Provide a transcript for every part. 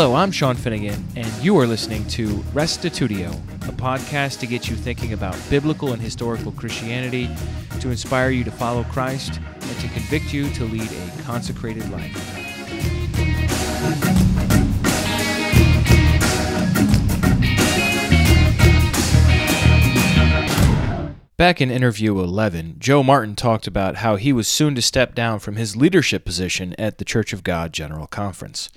Hello, I'm Sean Finnegan, and you are listening to Restitutio, a podcast to get you thinking about biblical and historical Christianity, to inspire you to follow Christ, and to convict you to lead a consecrated life. Back in interview 11, Joe Martin talked about how he was soon to step down from his leadership position at the Church of God General Conference.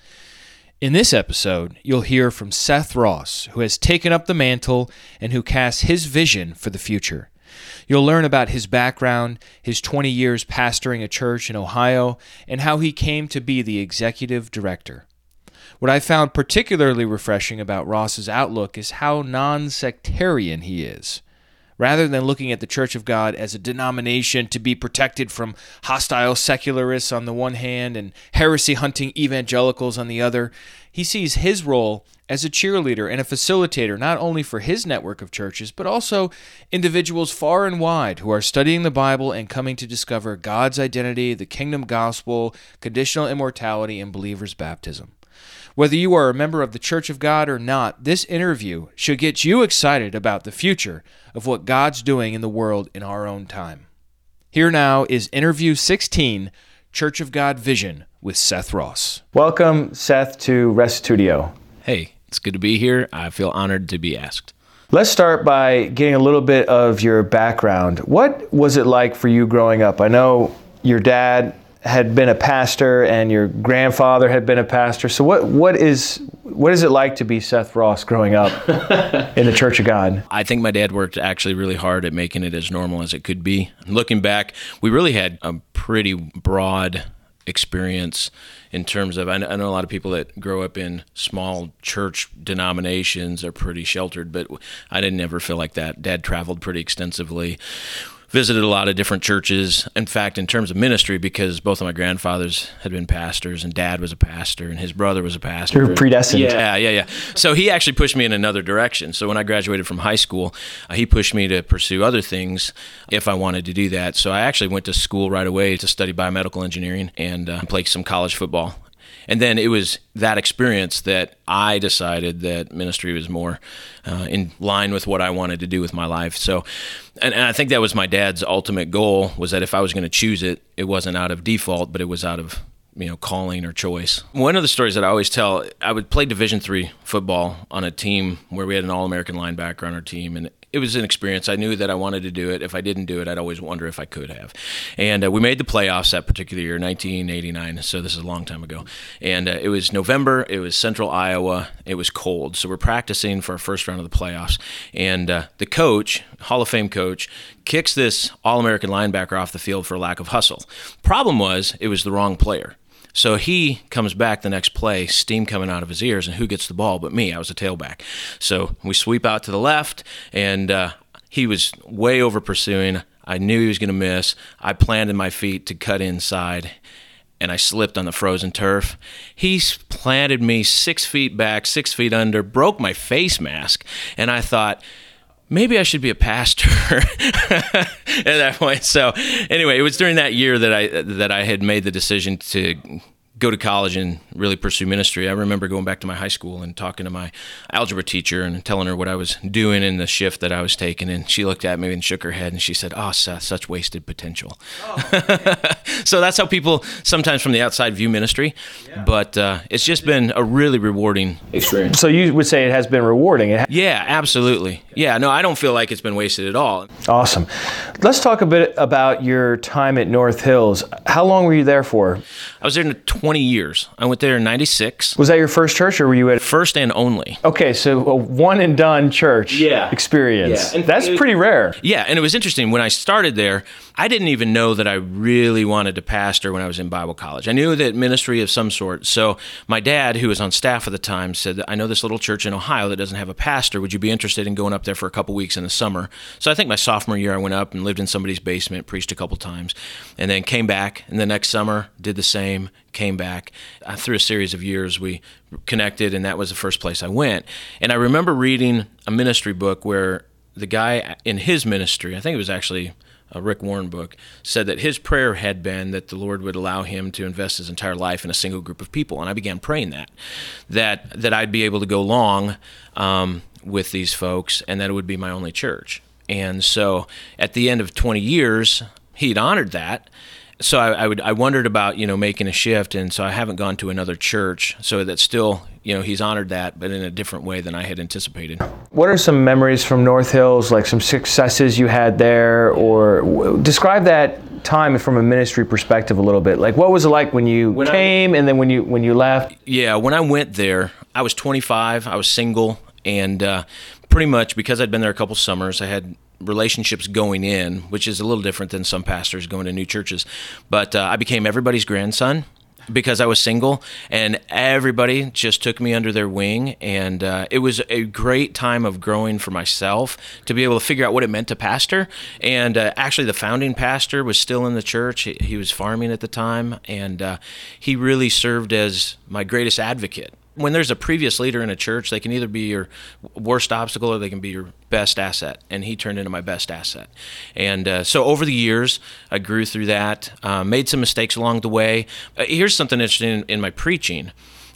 In this episode, you'll hear from Seth Ross, who has taken up the mantle and who casts his vision for the future. You'll learn about his background, his 20 years pastoring a church in Ohio, and how he came to be the executive director. What I found particularly refreshing about Ross's outlook is how non sectarian he is. Rather than looking at the Church of God as a denomination to be protected from hostile secularists on the one hand and heresy hunting evangelicals on the other, he sees his role as a cheerleader and a facilitator not only for his network of churches, but also individuals far and wide who are studying the Bible and coming to discover God's identity, the kingdom gospel, conditional immortality, and believer's baptism. Whether you are a member of the Church of God or not, this interview should get you excited about the future of what God's doing in the world in our own time. Here now is interview 16 Church of God Vision with Seth Ross. Welcome, Seth, to Restitutio. Hey, it's good to be here. I feel honored to be asked. Let's start by getting a little bit of your background. What was it like for you growing up? I know your dad had been a pastor and your grandfather had been a pastor. So what what is what is it like to be Seth Ross growing up in the Church of God? I think my dad worked actually really hard at making it as normal as it could be. Looking back, we really had a pretty broad experience in terms of I know, a lot of people that grow up in small church denominations are pretty sheltered, but I didn't ever feel like that. Dad traveled pretty extensively visited a lot of different churches. In fact, in terms of ministry, because both of my grandfathers had been pastors, and dad was a pastor, and his brother was a pastor. You're predestined. Yeah, yeah, yeah. So he actually pushed me in another direction. So when I graduated from high school, uh, he pushed me to pursue other things if I wanted to do that. So I actually went to school right away to study biomedical engineering and uh, play some college football and then it was that experience that I decided that ministry was more uh, in line with what I wanted to do with my life. So, and, and I think that was my dad's ultimate goal was that if I was going to choose it, it wasn't out of default, but it was out of you know calling or choice. One of the stories that I always tell, I would play Division three football on a team where we had an All American linebacker on our team, and it was an experience. I knew that I wanted to do it. If I didn't do it, I'd always wonder if I could have. And uh, we made the playoffs that particular year, 1989. So this is a long time ago. And uh, it was November. It was Central Iowa. It was cold. So we're practicing for our first round of the playoffs. And uh, the coach, Hall of Fame coach, kicks this All American linebacker off the field for lack of hustle. Problem was, it was the wrong player. So he comes back the next play, steam coming out of his ears, and who gets the ball but me? I was a tailback. So we sweep out to the left, and uh, he was way over pursuing. I knew he was going to miss. I planted my feet to cut inside, and I slipped on the frozen turf. He planted me six feet back, six feet under, broke my face mask, and I thought, maybe I should be a pastor at that point. So anyway, it was during that year that I that I had made the decision to go to college and really pursue ministry. I remember going back to my high school and talking to my algebra teacher and telling her what I was doing and the shift that I was taking. And she looked at me and shook her head and she said, Oh, Seth, such wasted potential. Oh, so that's how people sometimes from the outside view ministry. Yeah. But uh, it's just been a really rewarding experience. So you would say it has been rewarding? yeah, absolutely. Yeah, no, I don't feel like it's been wasted at all. Awesome. Let's talk a bit about your time at North Hills. How long were you there for? I was there in 20 20 years. I went there in 96. Was that your first church or were you at first and only? Okay, so a one and done church yeah. experience. Yeah. And That's pretty rare. Yeah, and it was interesting when I started there, I didn't even know that I really wanted to pastor when I was in Bible college. I knew that ministry of some sort. So my dad, who was on staff at the time, said, I know this little church in Ohio that doesn't have a pastor. Would you be interested in going up there for a couple weeks in the summer? So I think my sophomore year, I went up and lived in somebody's basement, preached a couple times, and then came back. And the next summer, did the same, came back. Uh, through a series of years, we connected, and that was the first place I went. And I remember reading a ministry book where the guy in his ministry, I think it was actually a Rick Warren book, said that his prayer had been that the Lord would allow him to invest his entire life in a single group of people. And I began praying that, that, that I'd be able to go long um, with these folks and that it would be my only church. And so at the end of 20 years, he'd honored that so I, I, would I wondered about you know making a shift, and so I haven't gone to another church. So that still you know he's honored that, but in a different way than I had anticipated. What are some memories from North Hills, like some successes you had there, or w- describe that time from a ministry perspective a little bit? Like what was it like when you when came, I, and then when you when you left? Yeah, when I went there, I was 25. I was single, and uh, pretty much because I'd been there a couple summers, I had relationships going in, which is a little different than some pastors going to new churches. But uh, I became everybody's grandson because I was single, and everybody just took me under their wing. And uh, it was a great time of growing for myself to be able to figure out what it meant to pastor. And uh, actually, the founding pastor was still in the church, he, he was farming at the time, and uh, he really served as my greatest advocate when there's a previous leader in a church, they can either be your worst obstacle or they can be your best asset. And he turned into my best asset. And uh, so over the years, I grew through that, uh, made some mistakes along the way. Uh, here's something interesting in, in my preaching.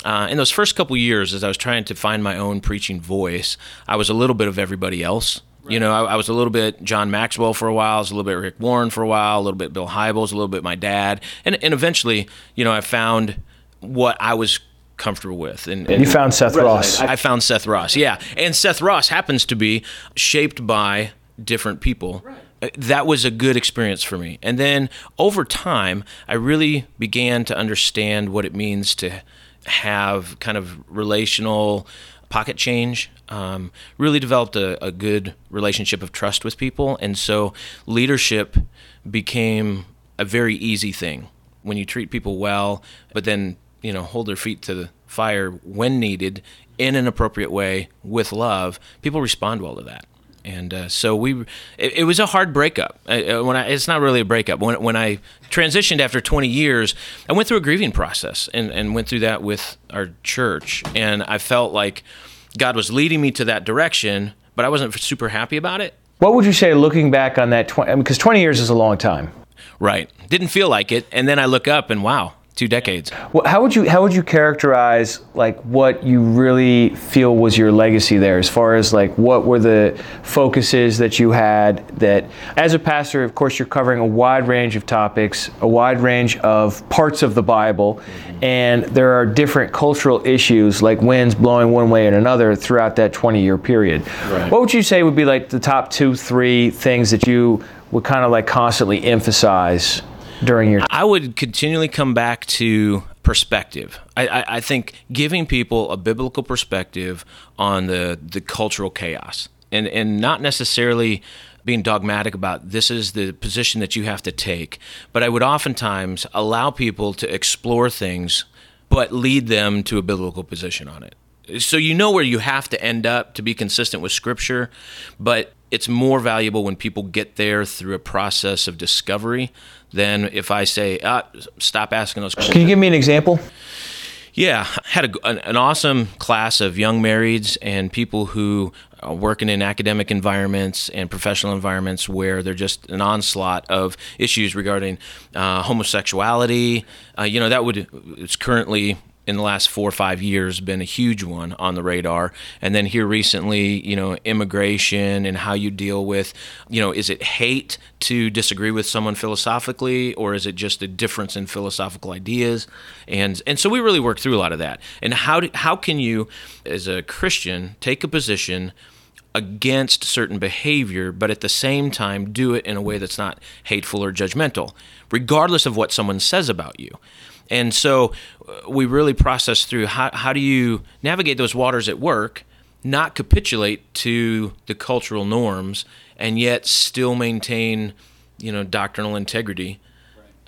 Uh, in those first couple years, as I was trying to find my own preaching voice, I was a little bit of everybody else. You know, I, I, was a little bit John Maxwell for a while, I was a little bit Rick Warren for a while, a little bit Bill Hybels, a little bit my dad, and and eventually, you know, I found what I was comfortable with. And, and you found Seth Ross. I found Seth Ross, yeah. And Seth Ross happens to be shaped by different people. Right. Uh, that was a good experience for me. And then over time, I really began to understand what it means to have kind of relational pocket change. Um, really developed a, a good relationship of trust with people. And so leadership became a very easy thing when you treat people well, but then you know hold their feet to the fire when needed in an appropriate way with love, people respond well to that. And uh, so we, it, it, was a hard breakup. Uh, when I, it's not really a breakup. When, when I transitioned after 20 years, I went through a grieving process and, and went through that with our church. And I felt like God was leading me to that direction, but I wasn't super happy about it. What would you say looking back on that 20, because 20 years is a long time. Right. Didn't feel like it. And then I look up and wow, two decades. Well, how would you how would you characterize like what you really feel was your legacy there, as far as like what were the focuses that you had? That as a pastor, of course, you're covering a wide range of topics, a wide range of parts of the Bible, mm-hmm. and there are different cultural issues like winds blowing one way and another throughout that 20 year period. Right. What would you say would be like the top two, three things that you would kind of like constantly emphasize during your? I would continually come back to perspective. I, I, I, think giving people a biblical perspective on the the cultural chaos, and and not necessarily being dogmatic about this is the position that you have to take, but I would oftentimes allow people to explore things, but lead them to a biblical position on it. So you know where you have to end up to be consistent with Scripture, but it's more valuable when people get there through a process of discovery than if I say, ah, stop asking those questions. Can you give me an example? Yeah, had a, an awesome class of young marrieds and people who are working in academic environments and professional environments where they're just an onslaught of issues regarding uh, homosexuality. Uh, you know, that would it's currently in the last four or five years been a huge one on the radar. And then here recently, you know, immigration and how you deal with, you know, is it hate to disagree with someone philosophically, or is it just a difference in philosophical ideas? And and so we really work through a lot of that. And how do, how can you, as a Christian, take a position? against certain behavior, but at the same time do it in a way that's not hateful or judgmental, regardless of what someone says about you. And so uh, we really process through how, how do you navigate those waters at work, not capitulate to the cultural norms, and yet still maintain, you know, doctrinal integrity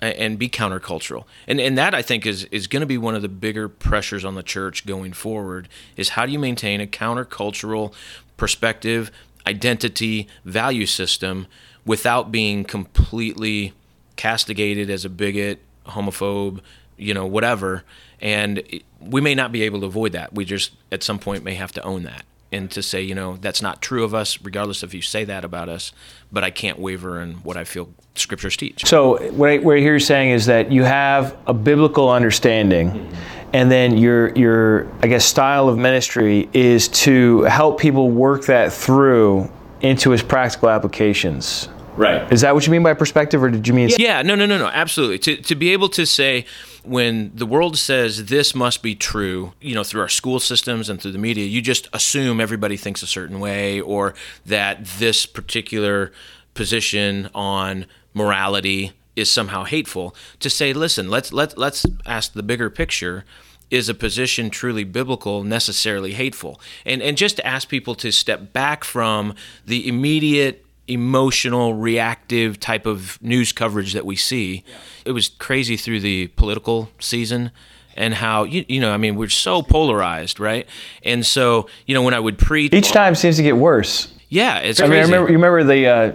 and be countercultural. And and that I think is is going to be one of the bigger pressures on the church going forward is how do you maintain a countercultural perspective, identity, value system without being completely castigated as a bigot, homophobe, you know, whatever. And we may not be able to avoid that. We just, at some point, may have to own that. and to say, you know, that's not true of us, regardless if you say that about us, but I can't waver in what I feel scriptures teach. So, what I, what I hear you saying is that you have a biblical understanding. Mm-hmm and then your your I guess style of ministry is to help people work that through into its practical applications. Right. Is that what you mean by perspective, or did you mean? Yeah. No. No. No. No. Absolutely. To to be able to say when the world says this must be true, you know, through our school systems and through the media, you just assume everybody thinks a certain way, or that this particular position on morality is somehow hateful to say listen let's let, let's ask the bigger picture is a position truly biblical necessarily hateful and and just to ask people to step back from the immediate emotional reactive type of news coverage that we see yeah. it was crazy through the political season and how you, you know i mean we're so polarized right and so you know when i would preach each time seems to get worse yeah it's I crazy. mean, I remember, you remember the uh,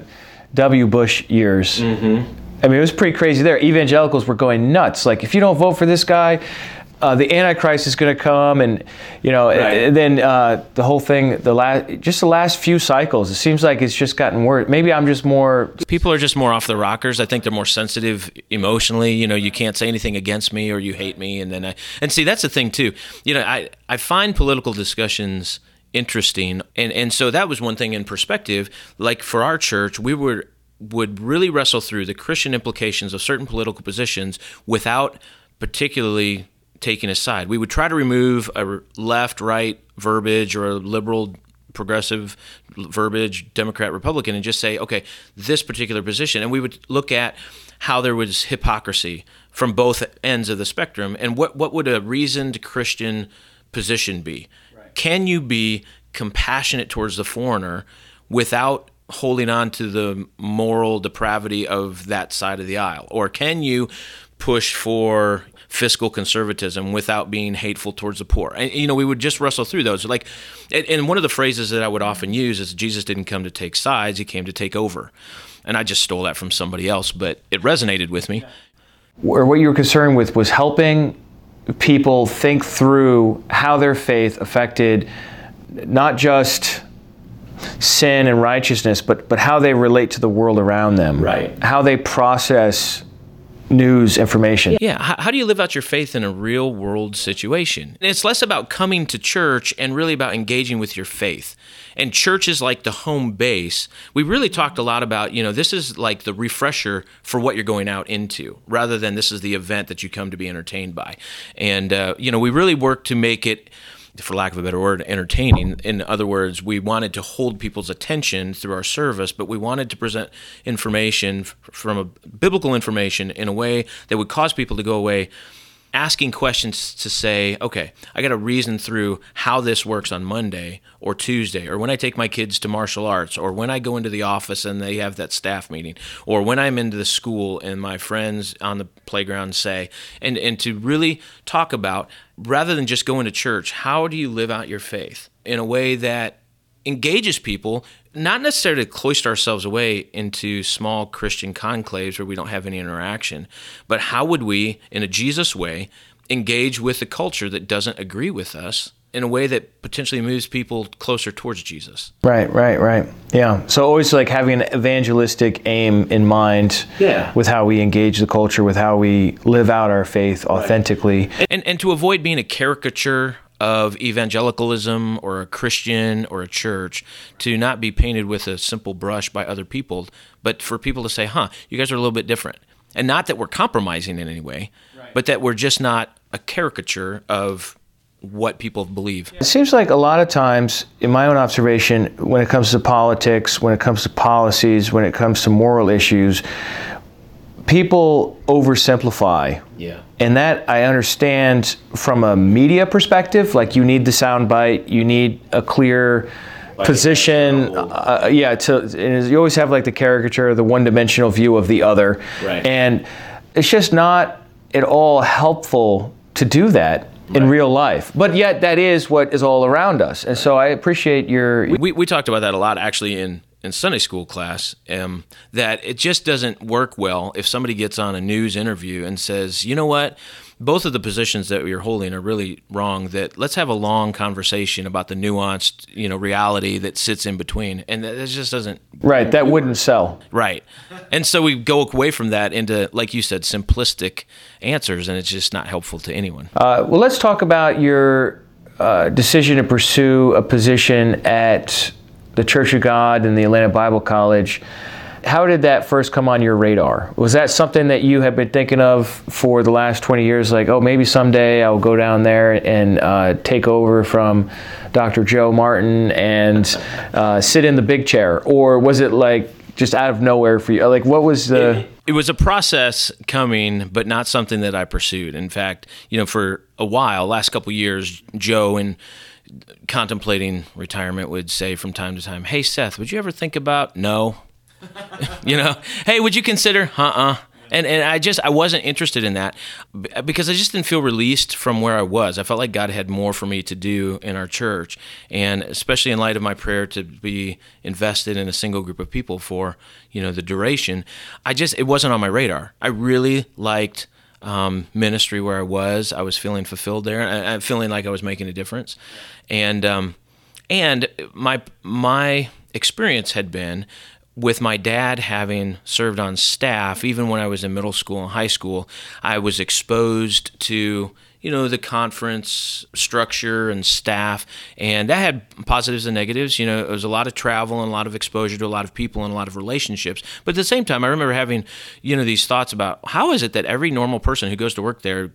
w bush years mm-hmm I mean, it was pretty crazy there. Evangelicals were going nuts. Like, if you don't vote for this guy, uh, the Antichrist is going to come, and you know, right. and then uh, the whole thing, the last, just the last few cycles, it seems like it's just gotten worse. Maybe I'm just more. People are just more off the rockers. I think they're more sensitive emotionally. You know, you can't say anything against me or you hate me, and then I and see that's the thing too. You know, I I find political discussions interesting, and and so that was one thing in perspective. Like for our church, we were would really wrestle through the Christian implications of certain political positions without particularly taking a side. We would try to remove a left right verbiage or a liberal progressive verbiage, Democrat, Republican, and just say, okay, this particular position. And we would look at how there was hypocrisy from both ends of the spectrum and what, what would a reasoned Christian position be? Right. Can you be compassionate towards the foreigner without holding on to the moral depravity of that side of the aisle? Or can you push for fiscal conservatism without being hateful towards the poor? And, you know, we would just wrestle through those. Like, and one of the phrases that I would often use is Jesus didn't come to take sides, he came to take over. And I just stole that from somebody else, but it resonated with me. Or what you were concerned with was helping people think through how their faith affected not just sin and righteousness, but but how they relate to the world around them. Right. How they process news information. Yeah. How, how, do you live out your faith in a real world situation? And it's less about coming to church and really about engaging with your faith. And church is like the home base. We really talked a lot about, you know, this is like the refresher for what you're going out into, rather than this is the event that you come to be entertained by. And, uh, you know, we really work to make it for lack of a better word, entertaining. In other words, we wanted to hold people's attention through our service, but we wanted to present information from a biblical information in a way that would cause people to go away asking questions to say, okay, I got to reason through how this works on Monday or Tuesday, or when I take my kids to martial arts, or when I go into the office and they have that staff meeting, or when I'm into the school and my friends on the playground say, and, and to really talk about, rather than just going to church, how do you live out your faith in a way that engages people not necessarily to cloister ourselves away into small Christian conclaves where we don't have any interaction, but how would we, in a Jesus way, engage with a culture that doesn't agree with us in a way that potentially moves people closer towards Jesus. Right, right, right. Yeah. So always like having an evangelistic aim in mind yeah. with how we engage the culture, with how we live out our faith authentically. Right. And and to avoid being a caricature of evangelicalism or a Christian or a church to not be painted with a simple brush by other people, but for people to say, huh, you guys are a little bit different. And not that we're compromising in any way, right. but that we're just not a caricature of what people believe. It seems like a lot of times, in my own observation, when it comes to politics, when it comes to policies, when it comes to moral issues, people oversimplify. Yeah. And that I understand from a media perspective. Like you need the soundbite, you need a clear like position. Uh, yeah. To you always have like the caricature, the one-dimensional view of the other. Right. And it's just not at all helpful to do that. Right. in real life. But yet, that is what is all around us. And so I appreciate your. We, we talked about that a lot actually in in Sunday school class um, that it just doesn't work well if somebody gets on a news interview and says, you know what, both of the positions that you're holding are really wrong. That let's have a long conversation about the nuanced, you know, reality that sits in between, and that just doesn't. Right, that wouldn't sell. Right, and so we go away from that into, like you said, simplistic answers, and it's just not helpful to anyone. Uh, well, let's talk about your uh, decision to pursue a position at the Church of God and the Atlanta Bible College. How did that first come on your radar? Was that something that you have been thinking of for the last 20 years? Like, oh, maybe someday I'll go down there and uh, take over from Dr. Joe Martin and uh, sit in the big chair? Or was it like just out of nowhere for you? Like, what was the. It, it was a process coming, but not something that I pursued. In fact, you know, for a while, last couple years, Joe and contemplating retirement would say from time to time, "Hey Seth, would you ever think about no?" you know, "Hey, would you consider?" Uh-uh. And and I just I wasn't interested in that because I just didn't feel released from where I was. I felt like God had more for me to do in our church, and especially in light of my prayer to be invested in a single group of people for you know the duration. I just it wasn't on my radar. I really liked um, ministry where I was. I was feeling fulfilled there. I, feeling like I was making a difference, and um, and my my experience had been with my dad having served on staff, even when I was in middle school and high school, I was exposed to you know the conference structure and staff and that had positives and negatives. You know it was a lot of travel and a lot of exposure to a lot of people and a lot of relationships. But at the same time i remember having you know these thoughts about how is it that every normal person who goes to work there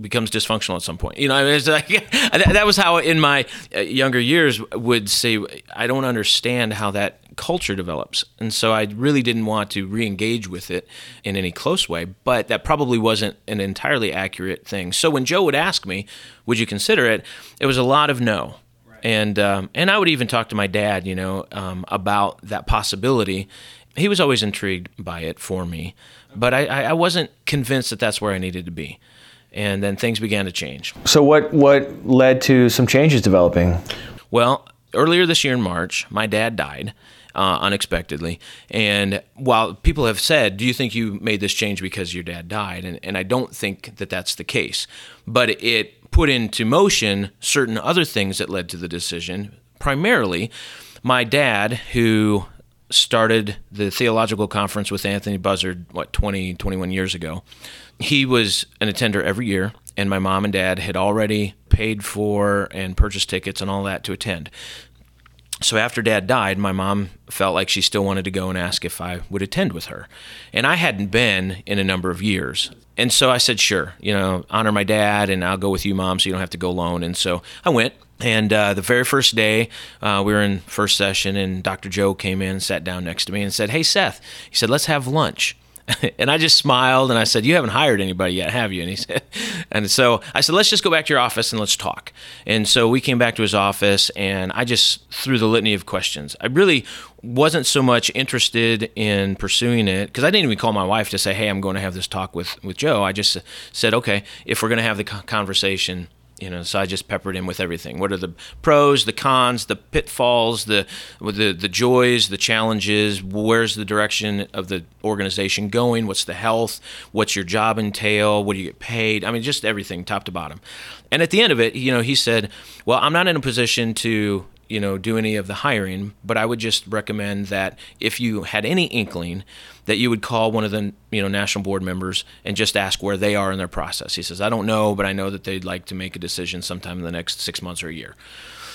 becomes dysfunctional at some point? You know it's like that was how in my uh, younger years would say i don't understand how that culture develops. And so I really didn't want to re engage with it in any close way, but that probably wasn't an entirely accurate thing. So when Joe would ask me, Would you consider it? it was a lot of no. And, um, and I would even talk to my dad, you know, um, about that possibility. He was always intrigued by it for me, but I, I wasn't convinced that that's where I needed to be and then things began to change. So what what led to some changes developing? Well, earlier this year in March, my dad died, uh, unexpectedly. And while people have said, "Do you think you made this change because your dad died?" and, and I don't think that that's the case, but it put into motion certain other things that led to the decision. Primarily, my dad, who started the theological conference with Anthony Buzzard, what, 20, 21 years ago. He was an attender every year, and my mom and dad had already paid for and purchased tickets and all that to attend so after dad died, my mom felt like she still wanted to go and ask if I would attend with her. And I hadn't been in a number of years. And so I said, sure, you know, honor my dad and I'll go with you, mom, so you don't have to go alone. And so I went. And uh, the very first day, uh, we were in first session, and Dr. Joe came in and sat down next to me and said, Hey, Seth, he said, let's have lunch. and I just smiled and I said, "You haven't hired anybody yet, have you?" And he said, and so I said, "Let's just go back to your office and let's talk." And so we came back to his office and I just threw the litany of questions. I really wasn't so much interested in pursuing it because I didn't even call my wife to say, "Hey, I'm going to have this talk with with Joe." I just said, "Okay, if we're going to have the conversation, you know so i just peppered him with everything. What are the pros the cons the pitfalls the the the joys the challenges? Where's the direction of the organization going? What's the health? What's your job entail? What do you get paid? I mean just everything top to bottom. And at the end of it you know he said well i'm not in a position to you know do any of the hiring but i would just recommend that if you had any inkling that you would call one of the you know national board members and just ask where they are in their process. He says i don't know but i know that they'd like to make a decision sometime in the next six months or a year.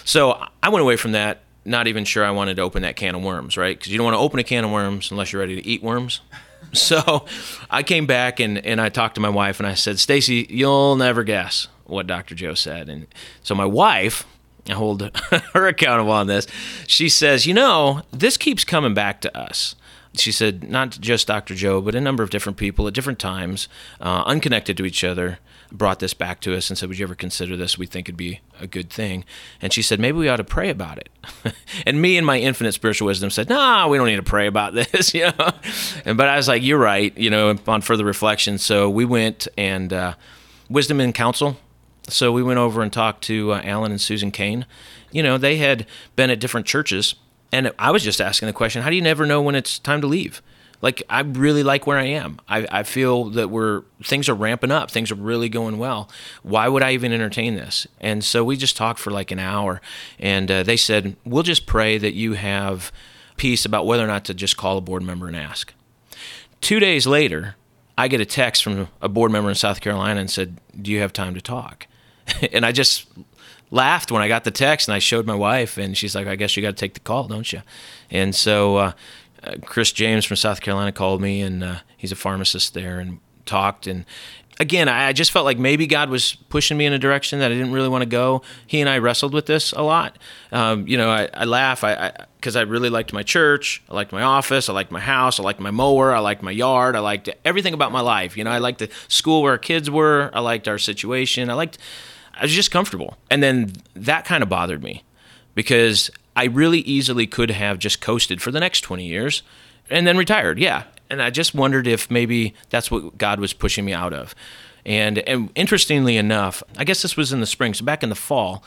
So i went away from that not even sure i wanted to open that can of worms right? Because you don't want to open a can of worms unless you're ready to eat worms. So i came back and, and i talked to my wife and i said stacy you'll never guess what dr joe said. And so my wife I hold her accountable on this. She says, You know, this keeps coming back to us. She said, Not just Dr. Joe, but a number of different people at different times, uh, unconnected to each other, brought this back to us and said, Would you ever consider this? We think it'd be a good thing. And she said, Maybe we ought to pray about it. and me and my infinite spiritual wisdom said, No, nah, we don't need to pray about this, you know. And, but I was like, You're right, you know, on further reflection. So we went and uh, wisdom and counsel so we went over and talked to uh, Alan and Susan Kane. You know, they had been at different churches, and I was just asking the question: How do you never know when it's time to leave? Like I really like where I am. I, I feel that we're things are ramping up. Things are really going well. Why would I even entertain this? And so we just talked for like an hour, and uh, they said we'll just pray that you have peace about whether or not to just call a board member and ask. Two days later, I get a text from a board member in South Carolina and said, "Do you have time to talk?" and I just laughed when I got the text and I showed my wife, and she's like, "I guess you got to take the call, don't you?" And so uh, uh, Chris James from South Carolina called me, and uh, he's a pharmacist there, and talked. And again, I just felt like maybe God was pushing me in a direction that I didn't really want to go. He and I wrestled with this a lot. Um, you know, I, I laugh I because I, I, really liked my church, I liked my office, I liked my house, I liked my mower, I liked my yard, I liked everything about my life. You know, I liked the school where our kids were, I liked our situation, I liked. I was just comfortable, and then that kind of bothered me because I really easily could have just coasted for the next 20 years and then retired. Yeah. And I just wondered if maybe that's what God was pushing me out of. And, and interestingly enough, I guess this was in the spring. So back in the fall,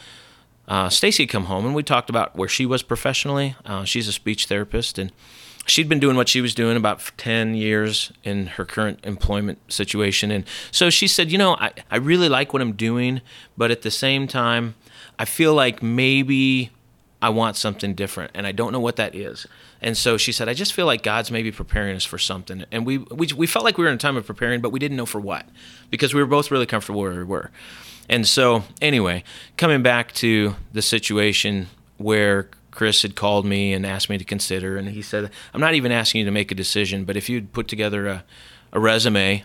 uh, Stacy come home and we talked about where she was professionally. Uh, she's a speech therapist and she'd been doing what she was doing about 10 years in her current employment situation. And so she said, You know, I, I really like what I'm doing, but at the same time, I feel like maybe I want something different, and I don't know what that is. And so she said, I just feel like God's maybe preparing us for something. And we, we, we felt like we were in a time of preparing, but we didn't know for what because we were both really comfortable where we were. And so, anyway, coming back to the situation where Chris had called me and asked me to consider, and he said, I'm not even asking you to make a decision, but if you'd put together a, a resume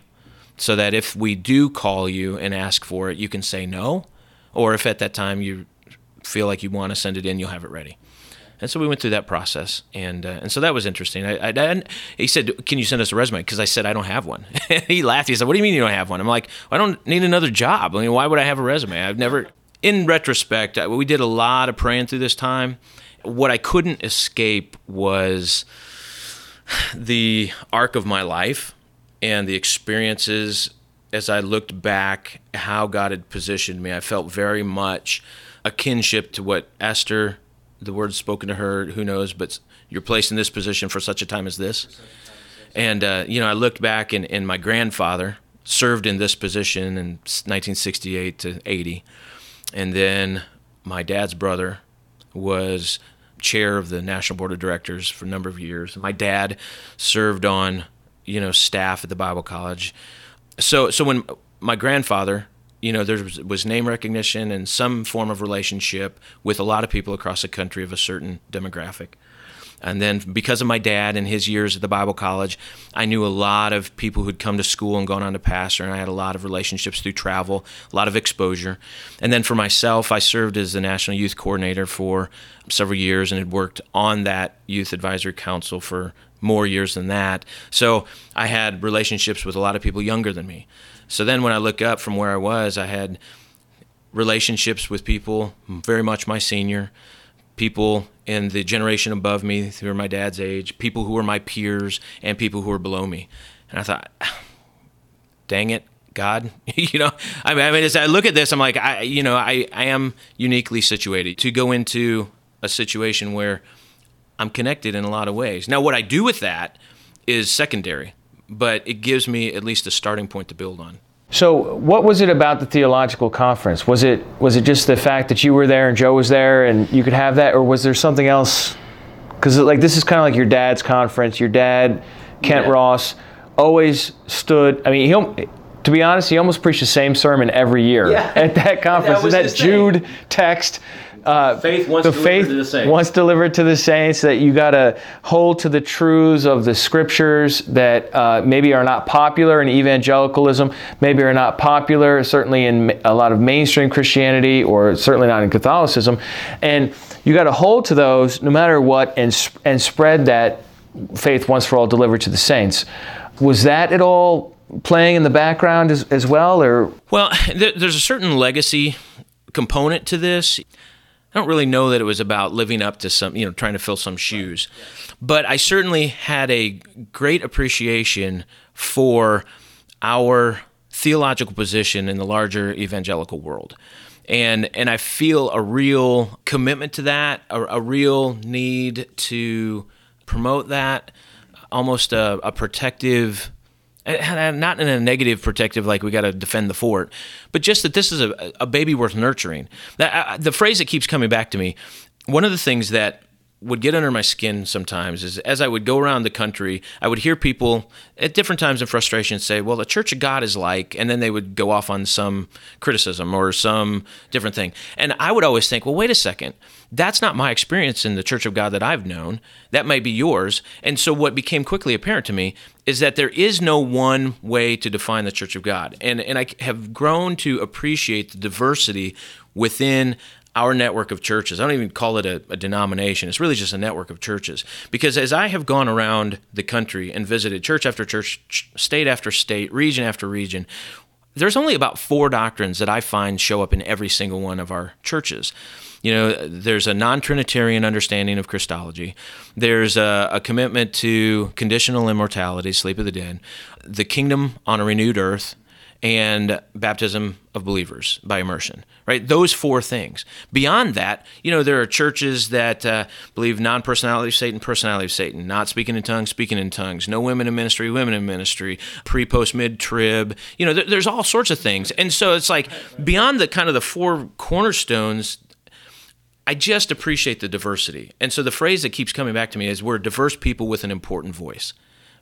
so that if we do call you and ask for it, you can say no. Or if at that time you feel like you want to send it in, you'll have it ready. And so we went through that process, and uh, and so that was interesting. I, I, I, he said, "Can you send us a resume?" Because I said I don't have one. he laughed. He said, "What do you mean you don't have one?" I'm like, "I don't need another job. I mean, why would I have a resume? I've never." In retrospect, we did a lot of praying through this time. What I couldn't escape was the arc of my life and the experiences as I looked back, how God had positioned me. I felt very much a kinship to what Esther, the words spoken to her, who knows, but you're placed in this position for such a time as this. And, uh, you know, I looked back and, and my grandfather served in this position in 1968 to 80. And then my dad's brother was chair of the National Board of Directors for a number of years. My dad served on, you know, staff at the Bible College. So, so when my grandfather you know, there was, was, name recognition and some form of relationship with a lot of people across the country of a certain demographic. And then because of my dad and his years at the Bible college, I knew a lot of people who'd come to school and gone on to pastor, and I had a lot of relationships through travel, a lot of exposure. And then for myself, I served as the National Youth Coordinator for several years and had worked on that Youth Advisory Council for more years than that. So I had relationships with a lot of people younger than me. So then when I look up from where I was, I had relationships with people very much my senior, people in the generation above me who were my dad's age, people who are my peers, and people who are below me. And I thought, dang it, God, you know, I mean, I mean, as I look at this, I'm like, I, you know, I, I am uniquely situated to go into a situation where I'm connected in a lot of ways. Now, what I do with that is secondary but it gives me at least a starting point to build on. So, what was it about the theological conference? Was it was it just the fact that you were there and Joe was there and you could have that, or was there something else? Because like this is kind of like your dad's conference. Your dad, Kent yeah. Ross, always stood. I mean, he to be honest, he almost preached the same sermon every year yeah. at that conference. That, that Jude text uh, faith once the faith to the saints. once delivered to the saints that you got to hold to the truths of the scriptures that uh, maybe are not popular in evangelicalism, maybe are not popular certainly in a lot of mainstream Christianity or certainly not in Catholicism, and you got to hold to those no matter what and and spread that faith once for all delivered to the saints. Was that at all playing in the background as, as well, or well, there's a certain legacy component to this. I don't really know that it was about living up to some, you know, trying to fill some shoes. But I certainly had a great appreciation for our theological position in the larger evangelical world. And, and I feel a real commitment to that, a, a real need to promote that. almost a, a protective not in a negative protective like we got to defend the fort but just that this is a, a baby worth nurturing. That, uh, the phrase that keeps coming back to me one of the things that would get under my skin sometimes is as I would go around the country, I would hear people at different times in frustration say, Well, the Church of God is like, and then they would go off on some criticism or some different thing. And I would always think, Well, wait a second. That's not my experience in the Church of God that I've known. That might be yours. And so what became quickly apparent to me is that there is no one way to define the Church of God. And, and I have grown to appreciate the diversity within our network of churches. I don't even call it a, a, denomination. It's really just a network of churches. Because as I have gone around the country and visited church after church, state after state, region after region, there's only about four doctrines that I find show up in every single one of our churches. You know, there's a non Trinitarian understanding of Christology. There's a, a, commitment to conditional immortality, sleep of the dead, the kingdom on a renewed earth, and baptism of believers by immersion right? Those four things. Beyond that you know there are churches that uh, believe non-personality of satan personality of satan. Not speaking in tongues speaking in tongues. No women in ministry women in ministry. Pre post mid trib you know there's all sorts of things. And so it's like beyond the kind of the four cornerstones I just appreciate the diversity. And so the phrase that keeps coming back to me is we're diverse people with an important voice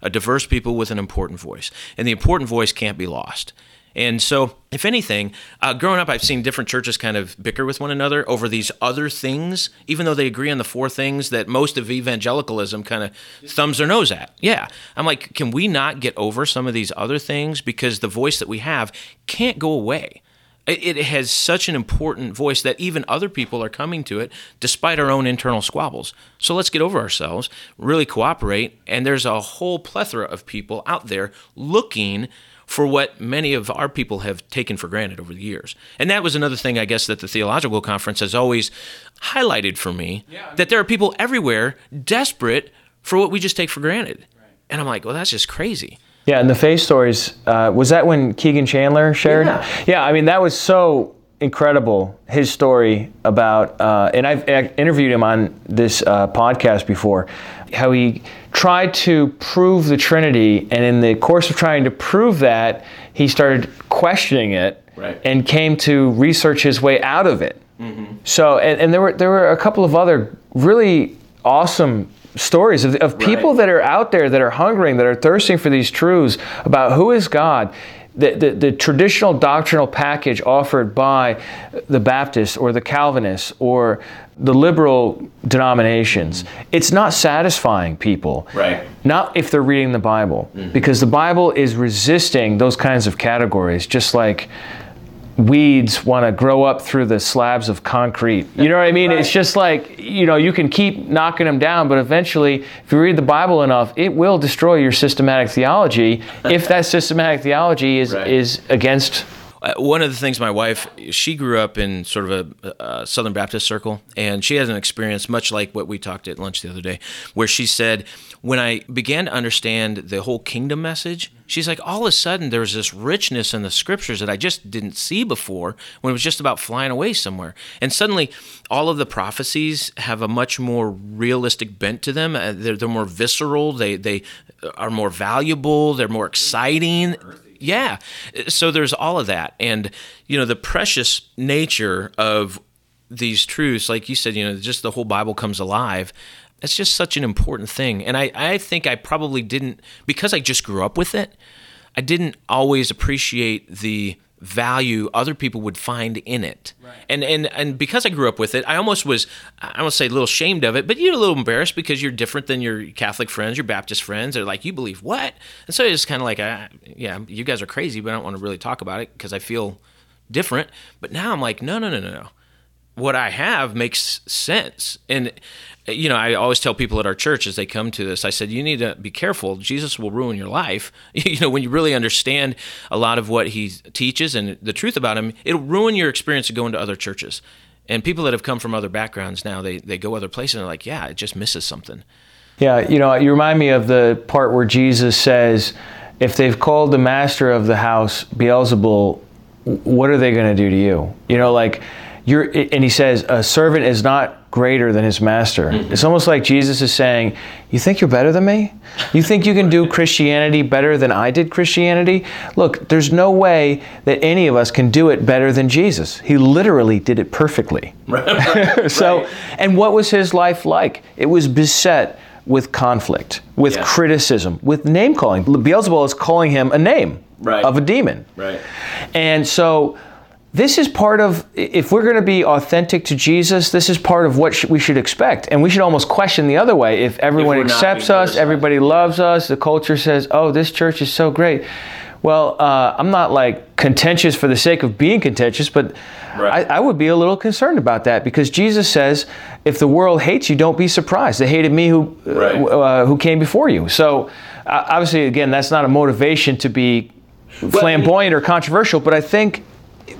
a diverse people with an important voice. And the important voice can't be lost. And so, if anything, uh, growing up, I've seen different churches kind of bicker with one another over these other things, even though they agree on the four things that most of evangelicalism kind of thumbs their nose at. Yeah. I'm like, can we not get over some of these other things? Because the voice that we have can't go away it has such an important voice that even other people are coming to it despite our own internal squabbles. So let's get over ourselves, really cooperate, and there's a whole plethora of people out there looking for what many of our people have taken for granted over the years. And that was another thing I guess that the theological conference has always highlighted for me yeah, that there are people everywhere desperate for what we just take for granted. Right. And I'm like, well that's just crazy. Yeah, and the faith stories uh, was that when Kegan Chandler shared? Yeah. yeah, I mean that was so incredible. His story about, uh, and I've interviewed him on this uh, podcast before, how he tried to prove the Trinity, and in the course of trying to prove that, he started questioning it right. and came to research his way out of it. Mm-hmm. So, and, and there were there were a couple of other really awesome stories of, of people right. that are out there that are hungering, that are thirsting for these truths about who is God. The, the, the, traditional doctrinal package offered by the Baptists or the Calvinists or the liberal denominations, mm-hmm. it's not satisfying people. Right. Not if they're reading the Bible. Mm-hmm. Because the Bible is resisting those kinds of categories, just like weeds want to grow up through the slabs of concrete. You know what I mean? Right. It's just like, you know, you can keep knocking them down, but eventually, if you read the Bible enough, it will destroy your systematic theology if that systematic theology is, right. is against uh, one of the things my wife she grew up in sort of a, a, southern baptist circle and she has an experience much like what we talked at lunch the other day where she said when i began to understand the whole kingdom message she's like all of a sudden there was this richness in the scriptures that i just didn't see before when it was just about flying away somewhere. And suddenly all of the prophecies have a much more realistic bent to them. Uh, they're, they're more visceral. They, they are more valuable. They're more exciting yeah. So there's all of that. And, you know, the precious nature of these truths, like you said, you know, just the whole Bible comes alive. That's just such an important thing. And I, I think I probably didn't, because I just grew up with it, I didn't always appreciate the value other people would find in it. Right. And and and because I grew up with it, I almost was I don't say a little ashamed of it, but you're a little embarrassed because you're different than your Catholic friends, your Baptist friends. They're like, you believe what? And so it's kind of like, uh, yeah, you guys are crazy, but I don't want to really talk about it because I feel different. But now I'm like, no, no, no, no, no. What I have makes sense, and you know, I always tell people at our church as they come to this, I said, you need to be careful. Jesus will ruin your life. you know, when you really understand a lot of what he teaches and the truth about him, it'll ruin your experience of going to other churches. And people that have come from other backgrounds now, they, they go other places and they're like, yeah, it just misses something. Yeah, you know, you remind me of the part where Jesus says, if they've called the master of the house Beelzebul, what are they going to do to you? You know, like, you're, and he says, a servant is not greater than his master. Mm-hmm. It's almost like Jesus is saying, You think you're better than me? You think you can do Christianity better than I did Christianity? Look, there's no way that any of us can do it better than Jesus. He literally did it perfectly. so, and what was his life like? It was beset with conflict, with Yeah. criticism, with name calling. Beelzebul is calling him a name Right. of a demon. Right. And so this is part of, if we're going to be authentic to Jesus, this is part of what sh- we should expect. And we should almost question the other way. If everyone we're accepts us, everybody loves us, the culture says, oh, this church is so great. Well, uh, I'm not like contentious for the sake of being contentious, but Right. I, I would be a little concerned about that because Jesus says, if the world hates you, don't be surprised. They hated me who, uh, Right. uh, who came before you. So, uh, obviously, again, that's not a motivation to be flamboyant or controversial, but I think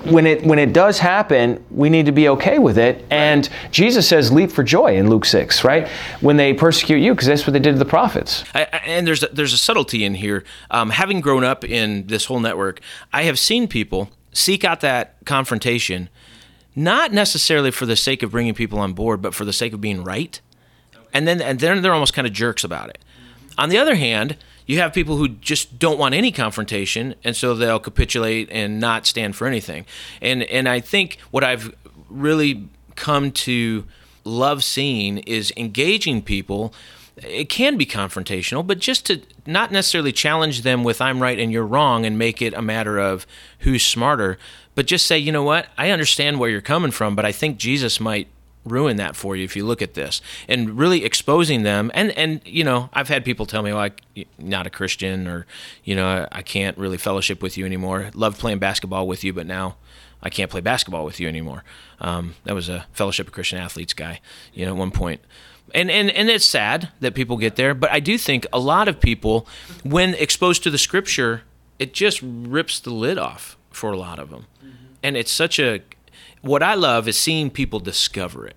when it when it does happen, we need to be okay with it. And Jesus says, "Leap for joy" in Luke six, right? When they persecute you, because that's what they did to the prophets. I, I- and there's a, there's a subtlety in here. Um, having grown up in this whole network, I have seen people seek out that confrontation, not necessarily for the sake of bringing people on board, but for the sake of being right. And then and then they're almost kind of jerks about it. On the other hand, you have people who just don't want any confrontation, and so they'll capitulate and not stand for anything. And and I think what I've really come to love seeing is engaging people. It can be confrontational, but just to not necessarily challenge them with "I'm right and you're wrong" and make it a matter of who's smarter, but just say, you know what, I understand where you're coming from, but I think Jesus might ruin that for you if you look at this. And really exposing them and and you know i've had people tell me like not a christian or you know i can't really fellowship with you anymore. Love playing basketball with you but now i can't play basketball with you anymore. Um, that was a fellowship of christian athletes guy you know at one point. And, and and it's sad that people get there but i do think a lot of people when exposed to the scripture it just rips the lid off for a lot of them and it's such a what I love is seeing people discover it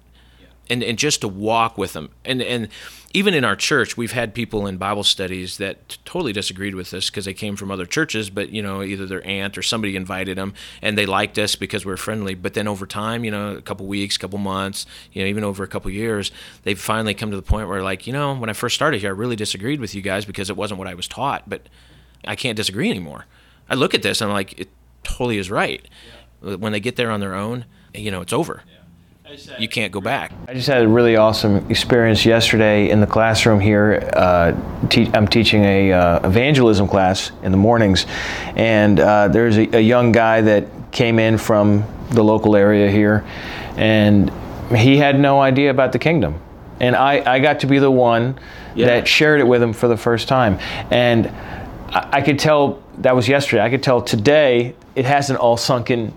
and, and just to walk with them. And, and even in our church, we've had people in Bible studies that totally disagreed with us because they came from other churches, but, you know, either their aunt or somebody invited them and they liked us because we are friendly. But then over time, you know, a couple weeks, couple months, you know, even over a couple years, they've finally come to the point where, like, you know, when I first started here, I really disagreed with you guys because it wasn't what I was taught, but I can't disagree anymore. I look at this and I'm like, it totally is right. When they get there on their own, you know, it's over. You can't go back. I just had a really awesome experience yesterday in the classroom here. Uh, te- I'm teaching a uh, evangelism class in the mornings, and uh, there's a, a young guy that came in from the local area here, and he had no idea about the kingdom. And I, I got to be the one Yeah. that shared it with him for the first time. And I, I could tell that was yesterday. I could tell today it hasn't all sunken in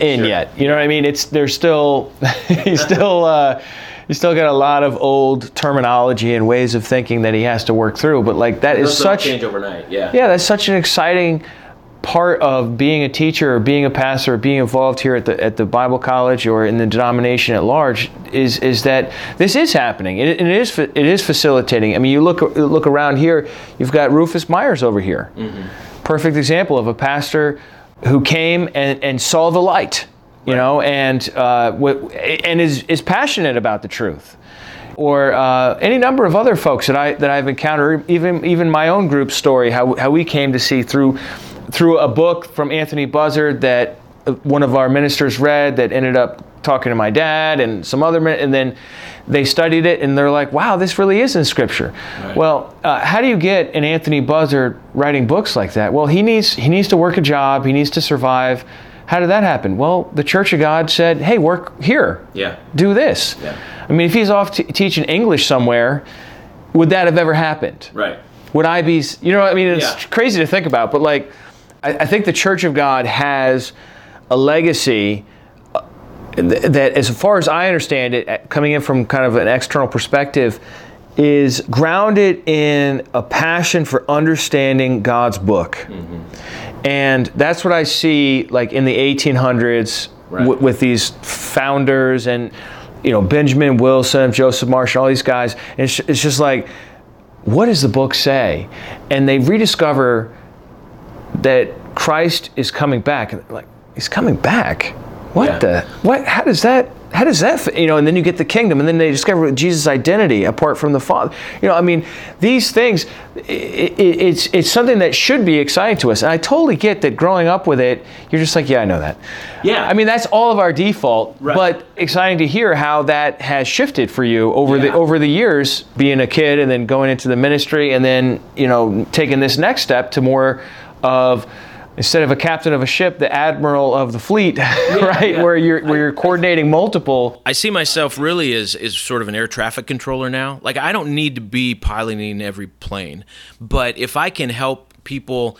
Sure. yet. You know what I mean? It's there's still he's still uh, he's still got a lot of old terminology and ways of thinking that he has to work through. But like that is such change overnight. Yeah. yeah, that's such an exciting part of being a teacher or being a pastor or being involved here at the at the Bible college or in the denomination at large is is that this is happening it, and it is it is facilitating. I mean, you look look around here, you've got Rufus Myers over here, perfect example of a pastor who came and, and saw the light, you know, and uh, w- and is is passionate about the truth. Or uh, any number of other folks that I that I've encountered, even even my own group story, how, how we came to see through through a book from Anthony Buzzard that one of our ministers read that ended up talking to my dad and some other men, and then they studied it and they're like, wow, this really is in Scripture. Well, uh, how do you get an Anthony Buzzard writing books like that? Well, he needs he needs to work a job, he needs to survive. How did that happen? Well, the Church of God said, hey, work here Yeah. do this. Yeah. I mean, if he's off t- teaching English somewhere, would that have ever happened? Right. Would I be, you know, I mean, it's Yeah. crazy to think about, but like, I, I think the Church of God has a legacy uh, that, as far as I understand it, uh, coming in from kind of an external perspective, is grounded in a passion for understanding God's book. And that's what I see like in the 1800s Right. w- with these founders and you know Benjamin Wilson, Joseph Marshall, all these guys. And it's, it's just like, what does the book say? And they rediscover that Christ is coming back. And like, he's coming back. what Yeah. the what? How does that? How does that? You know, and then you get the kingdom, and then they discover Jesus' identity apart from the Father. You know, I mean, these things. i i it's it's something that should be exciting to us, and I totally get that. Growing up with it, you're just like, yeah, I know that. Yeah. I mean, that's all of our default. Right. But exciting to hear how that has shifted for you over the over the years, being a kid and then going into the ministry, and then you know taking this next step to more of instead of a captain of a ship, the admiral of the fleet, right? yeah. Where you're where you're coordinating multiple. I see myself really as, as sort of an air traffic controller now. Like, I don't need to be piloting every plane, but if I can help people,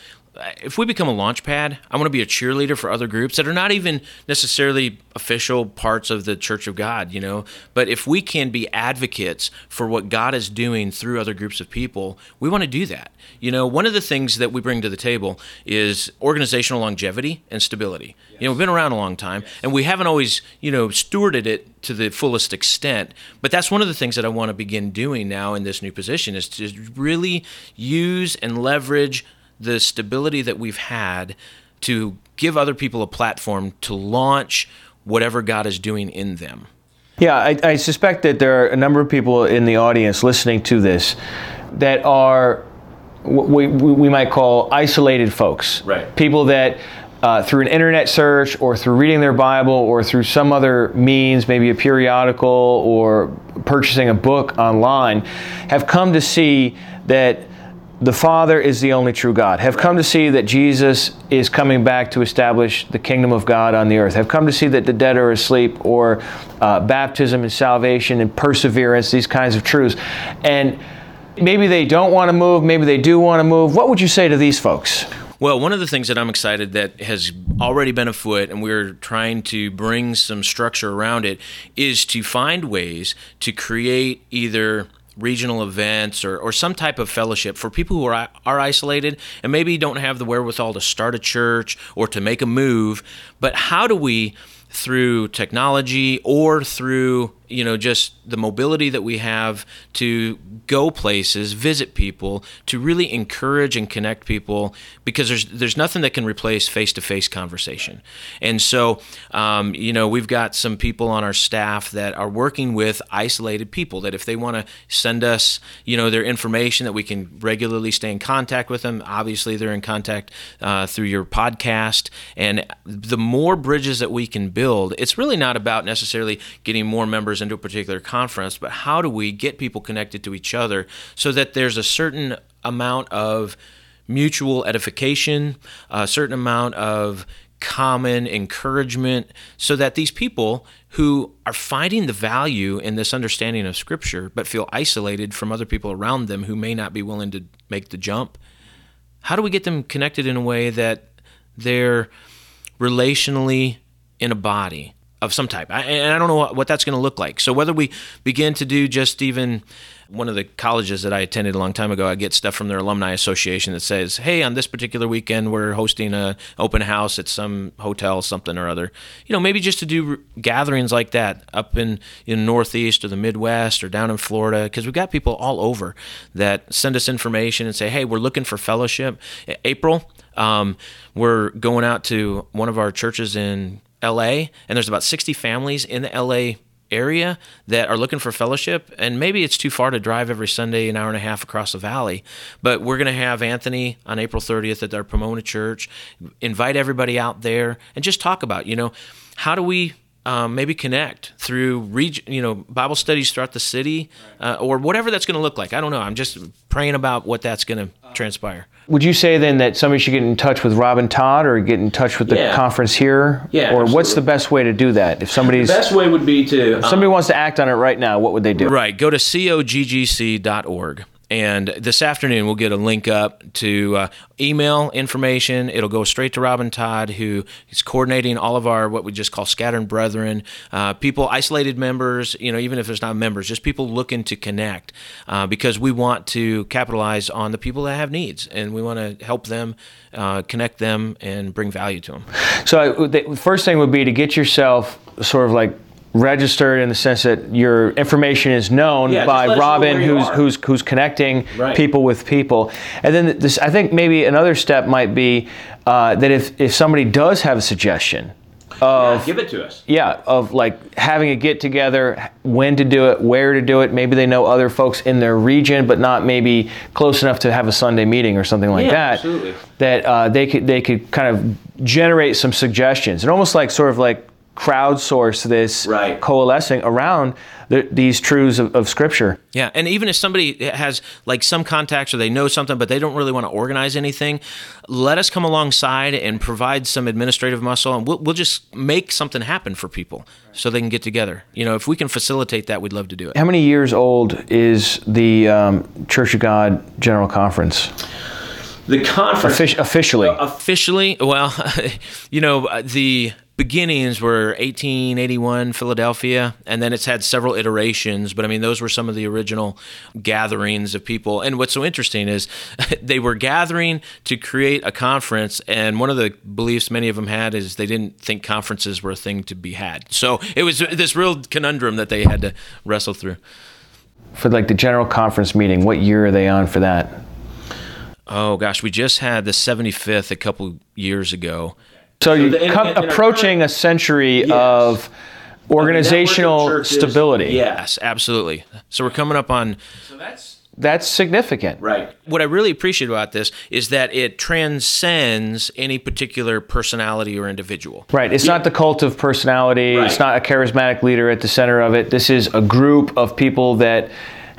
if we become a launch pad, I want to be a cheerleader for other groups that are not even necessarily official parts of the Church of God, you know. But if we can be advocates for what God is doing through other groups of people, we want to do that. You know, one of the things that we bring to the table is organizational longevity and stability. You know, we've been around a long time, and we haven't always, you know, stewarded it to the fullest extent. But that's one of the things that I want to begin doing now in this new position is to really use and leverage the stability that we've had to give other people a platform to launch whatever God is doing in them. Yeah, I, I suspect that there are a number of people in the audience listening to this that are what we, we might call isolated folks. Right. People that uh, through an internet search or through reading their Bible or through some other means, maybe a periodical or purchasing a book online, have come to see that the Father is the only true God, have come to see that Jesus is coming back to establish the kingdom of God on the earth, have come to see that the dead are asleep, or uh, baptism and salvation and perseverance, these kinds of truths. And maybe they don't want to move, maybe they do want to move. What would you say to these folks? Well, one of the things that I'm excited that has already been afoot, and we're trying to bring some structure around it, is to find ways to create either regional events or, or some type of fellowship for people who are, are isolated and maybe don't have the wherewithal to start a church or to make a move. But how do we, through technology or through you know just the mobility that we have to go places visit people to really encourage and connect people because there's there's nothing that can replace face-to-face conversation. And so um, you know we've got some people on our staff that are working with isolated people that if they want to send us you know their information that we can regularly stay in contact with them obviously they're in contact uh, through your podcast. And the more bridges that we can build it's really not about necessarily getting more members into a particular conference, but how do we get people connected to each other so that there's a certain amount of mutual edification, a certain amount of common encouragement, so that these people who are finding the value in this understanding of Scripture but feel isolated from other people around them who may not be willing to make the jump, how do we get them connected in a way that they're relationally in a body of some type. I, and I don't know what, that's going to look like. So whether we begin to do just even one of the colleges that I attended a long time ago, I get stuff from their alumni association that says, "Hey, on this particular weekend, we're hosting a open house at some hotel, something or other." You know, maybe just to do gatherings like that up in in Northeast or the Midwest or down in Florida, because we've got people all over that send us information and say, "Hey, we're looking for fellowship." April, um, we're going out to one of our churches in LA, and there's about 60 families in the LA area that are looking for fellowship and maybe it's too far to drive every sunday an hour and a half across the valley but we're going to have anthony on april 30th at our pomona church invite everybody out there and just talk about you know how do we um, maybe connect through reg- you know bible studies throughout the city uh, or whatever that's going to look like i don't know i'm just praying about what that's going to transpire Would you say then that somebody should get in touch with Robin Todd or get in touch with the Yeah. conference here? Yeah, Or what's the best way to do that? If somebody's the best way would be to somebody wants to act on it right now, what would they do? Right. Go to coggc.org. And this afternoon, we'll get a link up to uh, email information. It'll go straight to Robin Todd, who is coordinating all of our what we just call scattered brethren, uh, people, isolated members, you know, even if there's not members, just people looking to connect uh, because we want to capitalize on the people that have needs and we want to help them, uh, connect them, and bring value to them. So I- the first thing would be to get yourself sort of like registered in the sense that your information is known Yeah, by Robin, who's are. who's who's connecting Right. people with people, and then this. I think maybe another step might be uh, that if if somebody does have a suggestion. of give it to us. yeah, of like having a get together, when to do it, where to do it. Maybe they know other folks in their region, but not maybe close enough to have a Sunday meeting or something like Yeah, that. absolutely. That uh, they could they could kind of generate some suggestions and almost like sort of like crowdsource this Right. coalescing around the, these truths of, of Scripture. Yeah, and even if somebody has like some contacts or they know something, but they don't really want to organize anything, let us come alongside and provide some administrative muscle, and we'll, we'll just make something happen for people so they can get together. You know, if we can facilitate that, we'd love to do it. How many years old is the um, Church of God General Conference The conference Offici- officially? officially, well, you know, uh, the beginnings were 1881 Philadelphia, and then it's had several iterations. But I mean, those were some of the original gatherings of people. And what's so interesting is they were gathering to create a conference, and one of the beliefs many of them had is they didn't think conferences were a thing to be had. So it was this real conundrum that they had to wrestle through. for like the General Conference meeting, what year are they on for that? Oh gosh, we just had the 75th a couple years ago. So you're the- in- come, approaching a century of organizational stability. Yes, absolutely. So we're coming up on So That's that's significant. right. What I really appreciate about this is that it transcends any particular personality or individual. Right. It's not the cult of personality. It's not a charismatic leader at the center of it. This is a group of people that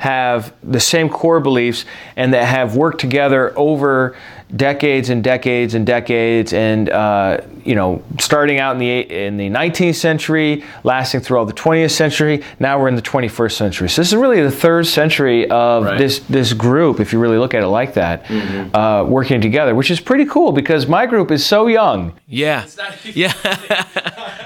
have the same core beliefs and that have worked together over decades and decades and decades and uh, you know starting out in the in the 19th century lasting through all the 20th century now we're in the 21st century so this is really the third century of Right. this this group if you really look at it like that uh, working together which is pretty cool because my group is so young Yeah. yeah.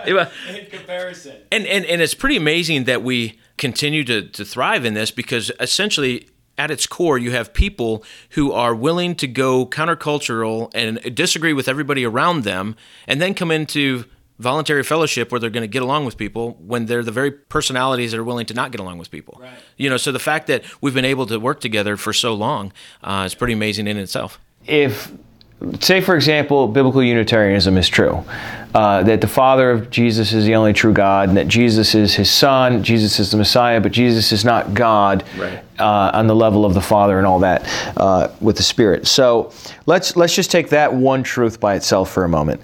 Yeah. in comparison. And, and and it's pretty amazing that we continue to, to thrive in this because essentially at its core you have people who are willing to go countercultural and disagree with everybody around them and then come into voluntary fellowship where they're going to get along with people when they're the very personalities that are willing to not get along with people Right. you know so the fact that we've been able to work together for so long uh, is pretty amazing in itself if say for example biblical unitarianism is true uh, that the father of jesus is the only true god and that jesus is his son jesus is the messiah but jesus is not god Right. uh, on the level of the father and all that uh, with the spirit so let's let's just take that one truth by itself for a moment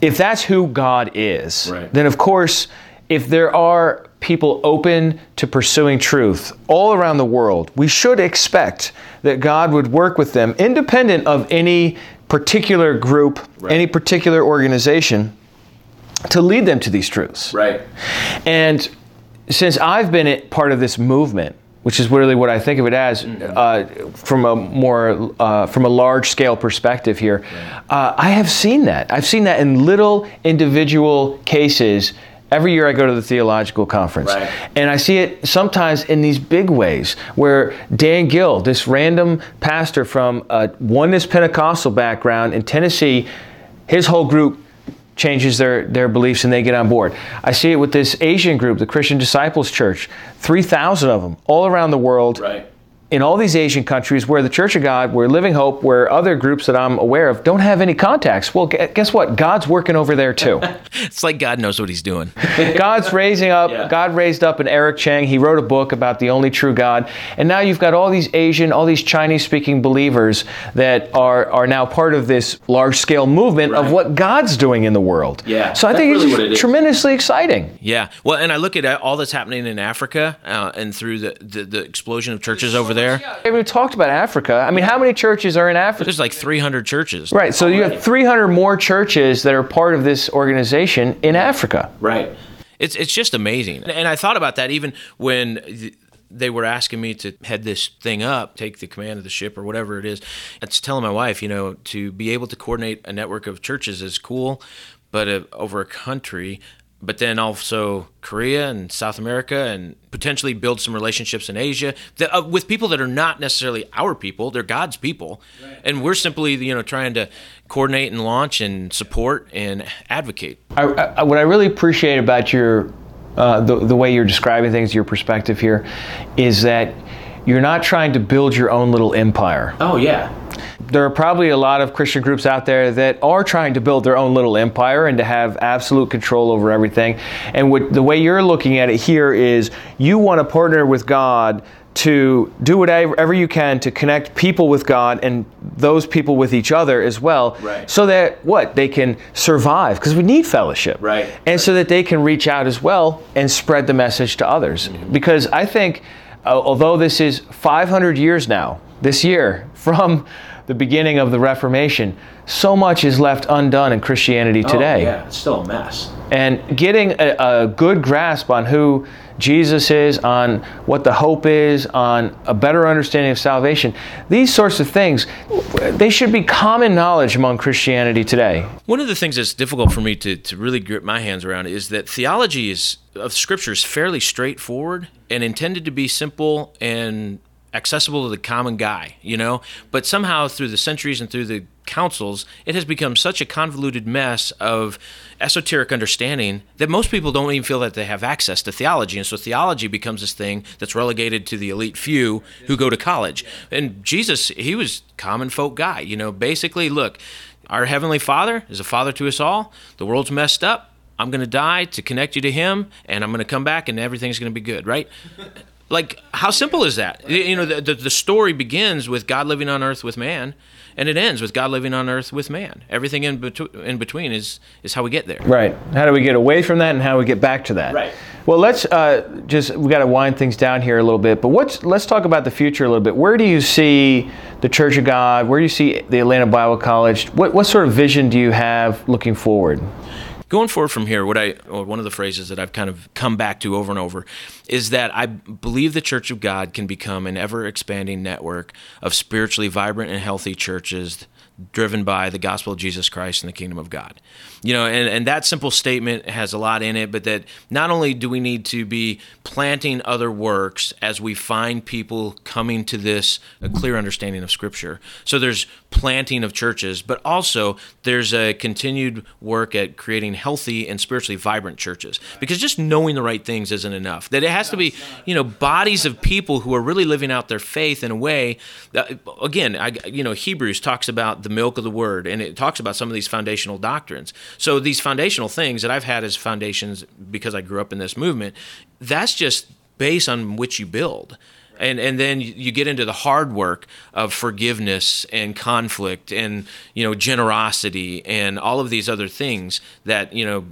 if that's who god is Right. then of course if there are people open to pursuing truth all around the world, we should expect that God would work with them independent of any particular group, any particular organization, to lead them to these truths. right And since I've been a- part of this movement, which is really what I think of it as, uh, from a more uh, from a large scale perspective here, uh, I have seen that. I've seen that in little individual cases. Every year I go to the theological conference, Right. and I see it sometimes in these big ways where Dan Gill, this random pastor from a oneness Pentecostal background in Tennessee, his whole group changes their, their beliefs and they get on board. I see it with this Asian group, the Christian Disciples Church, 3,000 of them all around the world. right In all these Asian countries where the Church of God, where Living Hope, where other groups that I'm aware of don't have any contacts. Well, guess what? God's working over there too. it's like god knows what he's doing God's raising up, Yeah. God raised up an Eric Chang. He wrote a book about the only true God. And now you've got all these Asian, all these Chinese speaking believers that are, are now part of this large scale movement of what God's doing in the world. Yeah, So I think really it's it tremendously exciting. Yeah, well, and I look at all that's happening in Africa uh, and through the, the, the explosion of churches over there. We haven't talked about Africa. I mean, how many churches are in Africa? There's like 300 churches. Right. So you have 300 more churches that are part of this organization in Africa. Right. It's it's just amazing. And I thought about that even when th- they were asking me to head this thing up, take the command of the ship or whatever it is. It's telling my wife, you know, to be able to coordinate a network of churches is cool, but uh, over a country, but then also Korea and South America and potentially build some relationships in Asia that, uh, with people that are not necessarily our people, they're God's people. And we're simply, you know, trying to coordinate and launch and support and advocate. I, I, what I really appreciate about your uh, the, the way you're describing things, your perspective here, is that you're not trying to build your own little empire. Oh yeah. There are probably a lot of Christian groups out there that are trying to build their own little empire and to have absolute control over everything. And what, the way you're looking at it here is you want to partner with God to do whatever you can to connect people with God and those people with each other as well, right. so that what they can survive because we need fellowship, right? And right. so that they can reach out as well and spread the message to others. Mm-hmm. Because I think, Uh, although this is 500 years now, this year from the beginning of the Reformation, so much is left undone in Christianity oh, today. Oh, yeah, it's still a mess. And getting a, a, good grasp on who Jesus is, on what the hope is, on a better understanding of salvation, these sorts of things, they should be common knowledge among Christianity today. One of the things that's difficult for me to, to really grip my hands around is that theology is of Scripture is fairly straightforward and intended to be simple and accessible to the common guy, you know? But somehow through the centuries and through the councils, it has become such a convoluted mess of esoteric understanding that most people don't even feel that they have access to theology. And so theology becomes this thing that's relegated to the elite few who go to college. And Jesus, he was common folk guy, you know, basically, look, our heavenly Father is a father to us all. The world's messed up. I'm going to die to connect you to him and I'm going to come back and everything's going to be good, right? Like how simple is that? You know the, the, the, story begins with god living on earth with man and it ends with god living on earth with man. Everything in, betu- in between is is how we get there. Right. How do we get away from that and how we get back to that? Right. Well let's uh, just we got to wind things down here a little bit but what's let's talk about the future a little bit. Where do you see the church of god? Where do you see the atlanta bible college? What, what sort of vision do you have looking forward going forward from here, what I or one of the phrases that I've kind of come back to over and over is that I believe the Church of God can become an ever expanding network of spiritually vibrant and healthy churches driven by the gospel of Jesus Christ and the kingdom of God. You know, and, and that simple statement has a lot in it, but that not only do we need to be planting other works as we find people coming to this a clear understanding of Scripture. So there's planting of churches, but also there's a continued work at creating healthy and spiritually vibrant churches. Because just knowing the right things isn't enough. That it has to be, you know, bodies of people who are really living out their faith in a way that, again, I, you know, Hebrews talks about the milk of the word and it talks about some of these foundational doctrines. So these foundational things that I've had as foundations because I grew up in this movement, that's just base on which you build. And, and then you get into the hard work of forgiveness and conflict and you know generosity and all of these other things that you know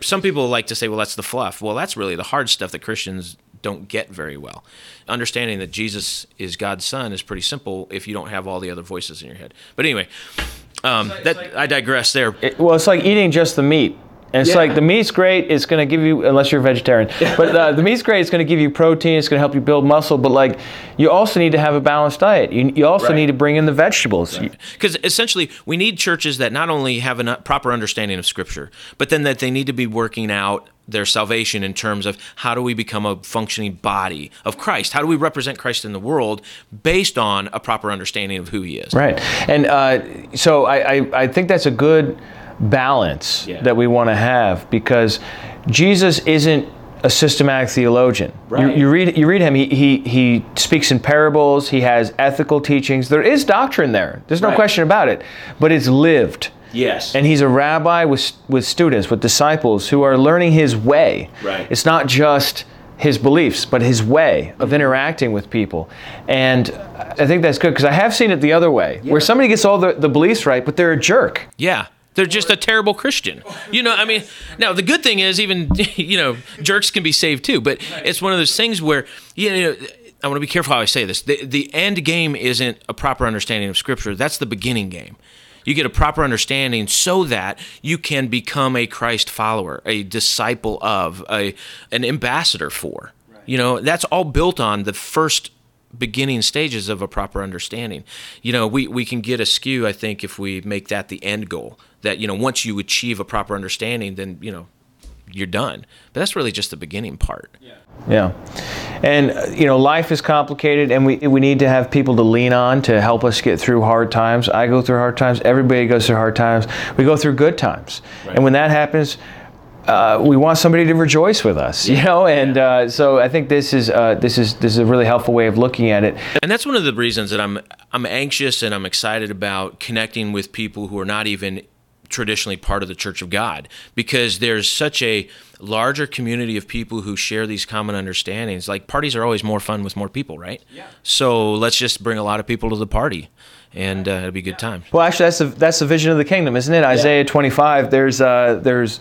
some people like to say well that's the fluff well that's really the hard stuff that christians don't get very well understanding that jesus is god's son is pretty simple if you don't have all the other voices in your head but anyway um, that I digress there. It, well, it's like eating just the meat. And it's yeah. like the meat's great. It's going to give you, unless you're a vegetarian, but uh, the meat's great. It's going to give you protein. It's going to help you build muscle. But like, you also need to have a balanced diet. You, you also right. need to bring in the vegetables. Because right. essentially, we need churches that not only have a proper understanding of Scripture, but then that they need to be working out their salvation in terms of how do we become a functioning body of Christ? How do we represent Christ in the world based on a proper understanding of who He is? Right. And uh, so I, I, I, think that's a good balance yeah. that we want to have because Jesus isn't a systematic theologian. Right. You, you, read you read him. He, he he speaks in parables. He has ethical teachings. There is doctrine there. There's no right. question about it. But it's lived. Yes. And he's a rabbi with, with students, with disciples who are learning his way. Right. It's not just his beliefs, but his way of mm-hmm. interacting with people. And I think that's good because I have seen it the other way, yeah. where somebody gets all the, the beliefs right, but they're a jerk. Yeah. They're just a terrible Christian. You know, I mean, now the good thing is even, you know, jerks can be saved too, but it's one of those things where, you know, I want to be careful how I say this. The, the end game isn't a proper understanding of Scripture, that's the beginning game. You get a proper understanding so that you can become a Christ follower, a disciple of, a an ambassador for. You know, that's all built on the first beginning stages of a proper understanding. You know, we, we can get askew, I think, if we make that the end goal. That, you know, once you achieve a proper understanding, then, you know, you're done. But that's really just the beginning part. Yeah. Yeah. And, uh, you know, life is complicated, and we, we need to have people to lean on to help us get through hard times. I go through hard times. Everybody goes through hard times. We go through good times. Right. And when that happens, uh, we want somebody to rejoice with us, you know, and uh, so I think this is uh, this is this is a really helpful way of looking at it. And that's one of the reasons that I'm I'm anxious and I'm excited about connecting with people who are not even traditionally part of the Church of God because there's such a larger community of people who share these common understandings. Like parties are always more fun with more people, right? Yeah. So let's just bring a lot of people to the party and uh, it'll be a good time. Well, actually, that's the that's the vision of the kingdom, isn't it? Isaiah yeah. 25. There's uh, there's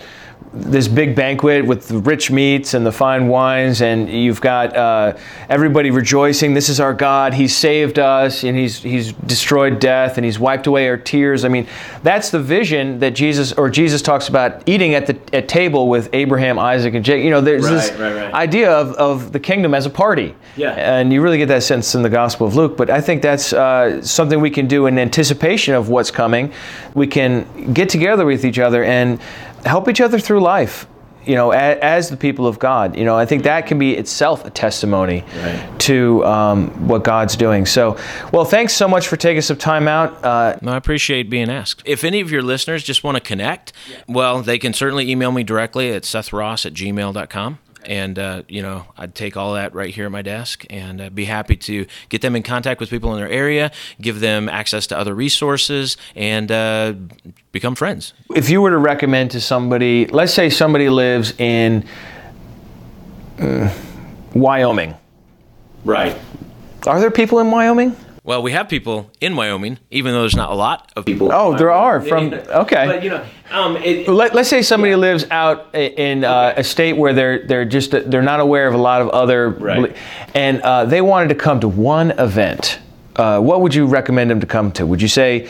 this big banquet with the rich meats and the fine wines, and you've got uh, everybody rejoicing. This is our God. He's saved us, and he's he's destroyed death, and he's wiped away our tears. I mean, that's the vision that Jesus or Jesus talks about eating at the at table with Abraham, Isaac, and Jacob. You know, there's right, this right, right. idea of, of the kingdom as a party. Yeah. And you really get that sense in the Gospel of Luke. But I think that's uh, something we can do in anticipation of what's coming. We can get together with each other and help each other through life you know, as, as, the people of God. You know, I think that can be itself a testimony right. to um, what God's doing. So, well, thanks so much for taking some time out. Uh, I appreciate being asked. If any of your listeners just want to connect, yeah. well, they can certainly email me directly at sethross at gmail.com and uh, you know I'd take all that right here at my desk and uh, be happy to get them in contact with people in their area, give them access to other resources, and uh, become friends. If you were to recommend to somebody, let's say somebody lives in uh, Wyoming, right? Are there people in Wyoming? Well, we have people in Wyoming, even though there's not a lot of people. Oh, there are from okay. But you know, um, it, Let, us say somebody yeah. lives out in uh, okay. a state where they're they're just they're not aware of a lot of other, right. and uh, they wanted to come to one event. Uh, what would you recommend them to come to? Would you say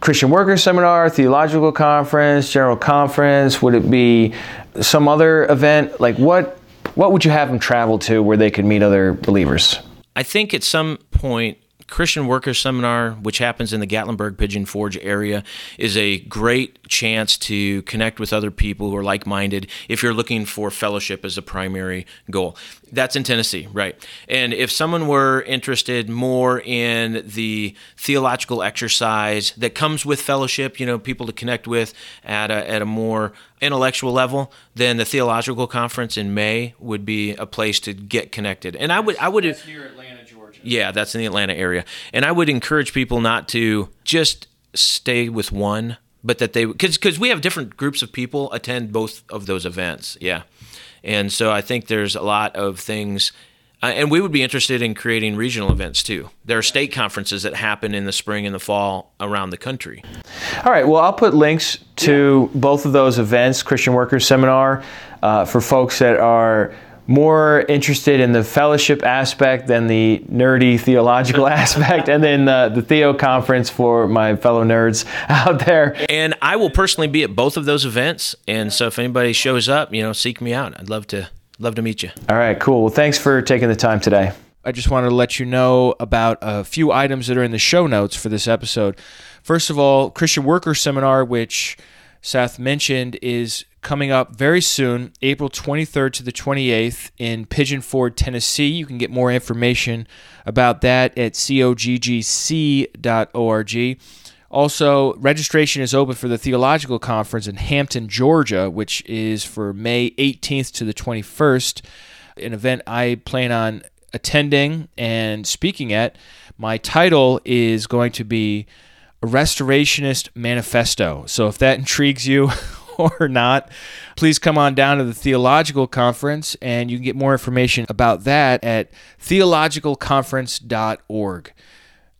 Christian Workers Seminar, Theological Conference, General Conference? Would it be some other event? Like what? What would you have them travel to where they could meet other believers? I think at some point Christian Workers Seminar, which happens in the Gatlinburg Pigeon Forge area, is a great chance to connect with other people who are like minded if you're looking for fellowship as a primary goal. That's in Tennessee, right? And if someone were interested more in the theological exercise that comes with fellowship, you know, people to connect with at a, at a more intellectual level, then the theological conference in May would be a place to get connected. And I would, I would. That's near Atlanta. Yeah, that's in the Atlanta area. And I would encourage people not to just stay with one, but that they because because we have different groups of people attend both of those events. Yeah, and so I think there's a lot of things. Uh, and we would be interested in creating regional events too. There are state conferences that happen in the spring and the fall around the country. All right. Well, I'll put links to yeah. both of those events, Christian Workers Seminar, uh, for folks that are more interested in the fellowship aspect than the nerdy theological aspect, and then uh, the Theo conference for my fellow nerds out there. And I will personally be at both of those events, and so if anybody shows up, you know, seek me out. I'd love to love to meet you. All right, cool. Well, thanks for taking the time today. I just wanted to let you know about a few items that are in the show notes for this episode. First of all, Christian Worker Seminar, which Seth mentioned, is coming up very soon, April 23rd to the 28th in Pigeon Forge, Tennessee. You can get more information about that at coggc.org. Also, registration is open for the Theological Conference in Hampton, Georgia, which is for May 18th to the 21st, an event I plan on attending and speaking at. My title is going to be a Restorationist Manifesto. So if that intrigues you, or not, please come on down to the Theological Conference and you can get more information about that at theologicalconference.org.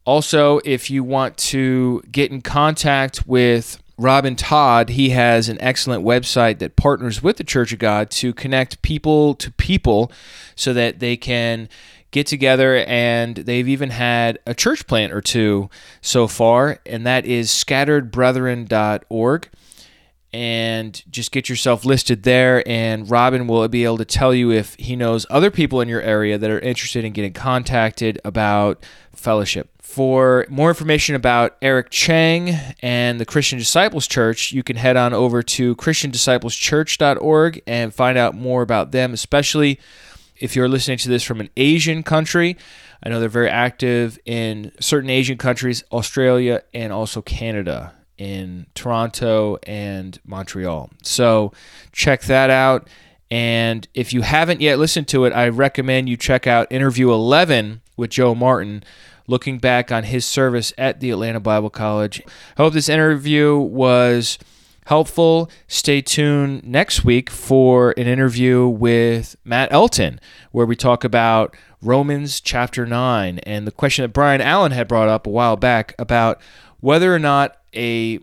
Also, if you want to get in contact with Robin Todd, he has an excellent website that partners with the Church of God to connect people to people so that they can get together and they've even had a church plant or two so far, and that is scatteredbrethren.org and just get yourself listed there. And Robin will be able to tell you if he knows other people in your area that are interested in getting contacted about fellowship. For more information about Eric Chang and the Christian Disciples Church, you can head on over to ChristianDisciplesChurch.org and find out more about them, especially if you're listening to this from an Asian country. I know they're very active in certain Asian countries, Australia, and also Canada in Toronto and Montreal. So check that out. And if you haven't yet listened to it, I recommend you check out interview 11 with Joe Martin, looking back on his service at the Atlanta Bible College. I hope this interview was helpful. Stay tuned next week for an interview with Matt Elton, where we talk about Romans chapter 9 and the question that Brian Allen had brought up a while back about whether or not a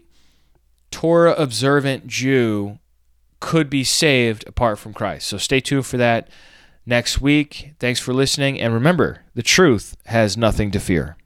Torah observant Jew could be saved apart from Christ. So stay tuned for that next week. Thanks for listening. And remember, the truth has nothing to fear.